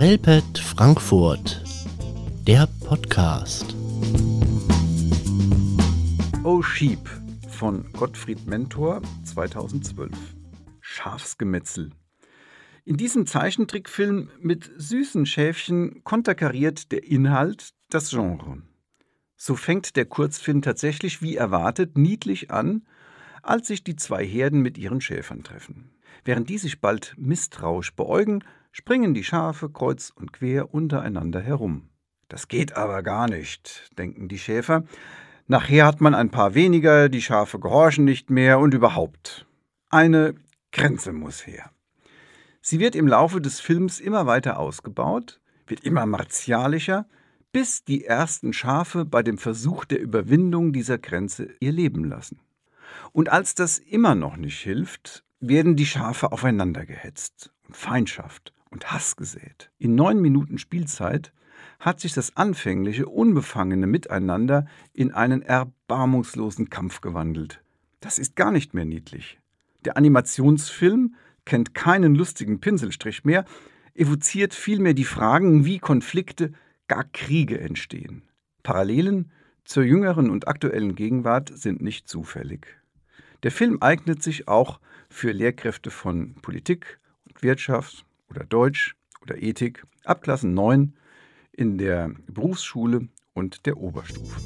Relpet Frankfurt, der Podcast. Oh Sheep von Gottfried Mentor 2012. Schafsgemetzel. In diesem Zeichentrickfilm mit süßen Schäfchen konterkariert der Inhalt das Genre. So fängt der Kurzfilm tatsächlich wie erwartet niedlich an, als sich die zwei Herden mit ihren Schäfern treffen. Während die sich bald misstrauisch beäugen, springen die Schafe kreuz und quer untereinander herum. Das geht aber gar nicht, denken die Schäfer. Nachher hat man ein paar weniger, die Schafe gehorchen nicht mehr und überhaupt. Eine Grenze muss her. Sie wird im Laufe des Films immer weiter ausgebaut, wird immer martialischer, bis die ersten Schafe bei dem Versuch der Überwindung dieser Grenze ihr Leben lassen. Und als das immer noch nicht hilft, werden die Schafe aufeinander gehetzt und Feindschaft und Hass gesät. In neun Minuten Spielzeit hat sich das anfängliche, unbefangene Miteinander in einen erbarmungslosen Kampf gewandelt. Das ist gar nicht mehr niedlich. Der Animationsfilm kennt keinen lustigen Pinselstrich mehr, evoziert vielmehr die Fragen, wie Konflikte, gar Kriege entstehen. Parallelen zur jüngeren und aktuellen Gegenwart sind nicht zufällig. Der Film eignet sich auch für Lehrkräfte von Politik und Wirtschaft oder Deutsch oder Ethik ab Klassen 9 in der Berufsschule und der Oberstufe.